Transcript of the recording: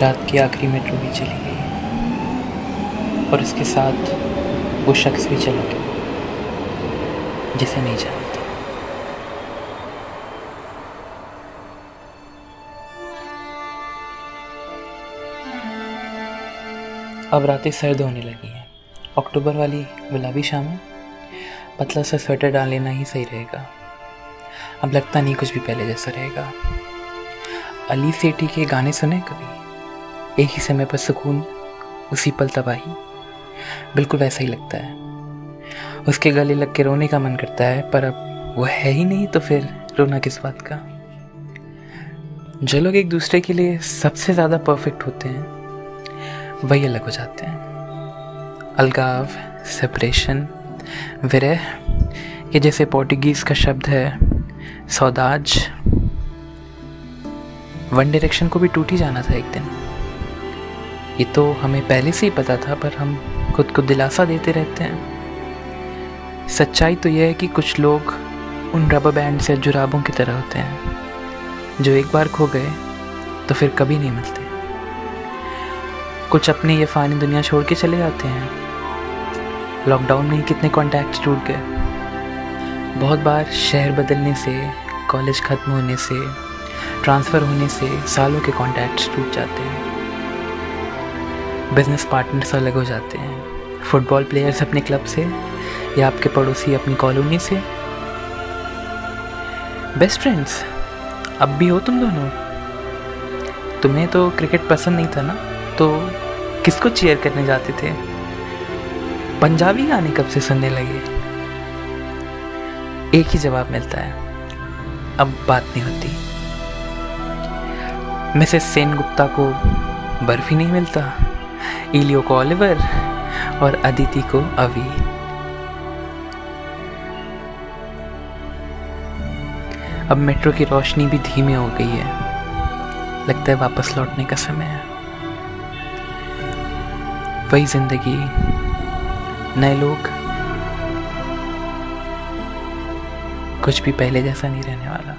रात की आखिरी मेट्रो भी चली गई और उसके साथ वो शख्स भी चला गया, जिसे नहीं जानती। अब रातें सर्द होने लगी हैं। अक्टूबर वाली गुलाबी शामें पतला सा स्वेटर डाल लेना ही सही रहेगा। अब लगता नहीं कुछ भी पहले जैसा रहेगा। अली सेठी के गाने सुने कभी? एक ही समय पर सुकून, उसी पल तबाही। बिल्कुल वैसा ही लगता है। उसके गले लग के रोने का मन करता है, पर अब वो है ही नहीं तो फिर रोना किस बात का? जो लोग एक दूसरे के लिए सबसे ज़्यादा परफेक्ट होते हैं, वही अलग हो जाते हैं। अलगाव सेपरेशन विरह, ये जैसे पोर्टुगीज़ का शब्द है, सौदाज। वन डायरेक्शन को भी टूट ही जाना था एक दिन। ये तो हमें पहले से ही पता था, पर हम खुद को दिलासा देते रहते हैं। सच्चाई तो यह है कि कुछ लोग उन रबर बैंड से जुराबों की तरह होते हैं, जो एक बार खो गए तो फिर कभी नहीं मिलते। कुछ अपनी ये फ़ानी दुनिया छोड़ के चले जाते हैं। लॉकडाउन में ही कितने कॉन्टैक्ट टूट गए। बहुत बार शहर बदलने से कॉलेज ख़त्म होने से ट्रांसफ़र होने से सालों के कॉन्टैक्ट्स टूट जाते हैं। बिज़नेस पार्टनर्स अलग हो जाते हैं। फुटबॉल प्लेयर्स अपने क्लब से या आपके पड़ोसी अपनी कॉलोनी से। बेस्ट फ्रेंड्स अब भी हो तुम दोनों? तुम्हें तो क्रिकेट पसंद नहीं था ना? तो किसको चेयर करने जाते थे? पंजाबी गाने कब से सुनने लगे? एक ही जवाब मिलता है। अब बात नहीं होती। मिसेस सेन गुप्ता को बर्फ़ नहीं मिलता। इलियो को ऑलिवर और अदिति को अवी। अब मेट्रो की रोशनी भी धीमी हो गई है। लगता है वापस लौटने का समय है। वही ज़िंदगी, नए लोग, कुछ भी पहले जैसा नहीं रहने वाला।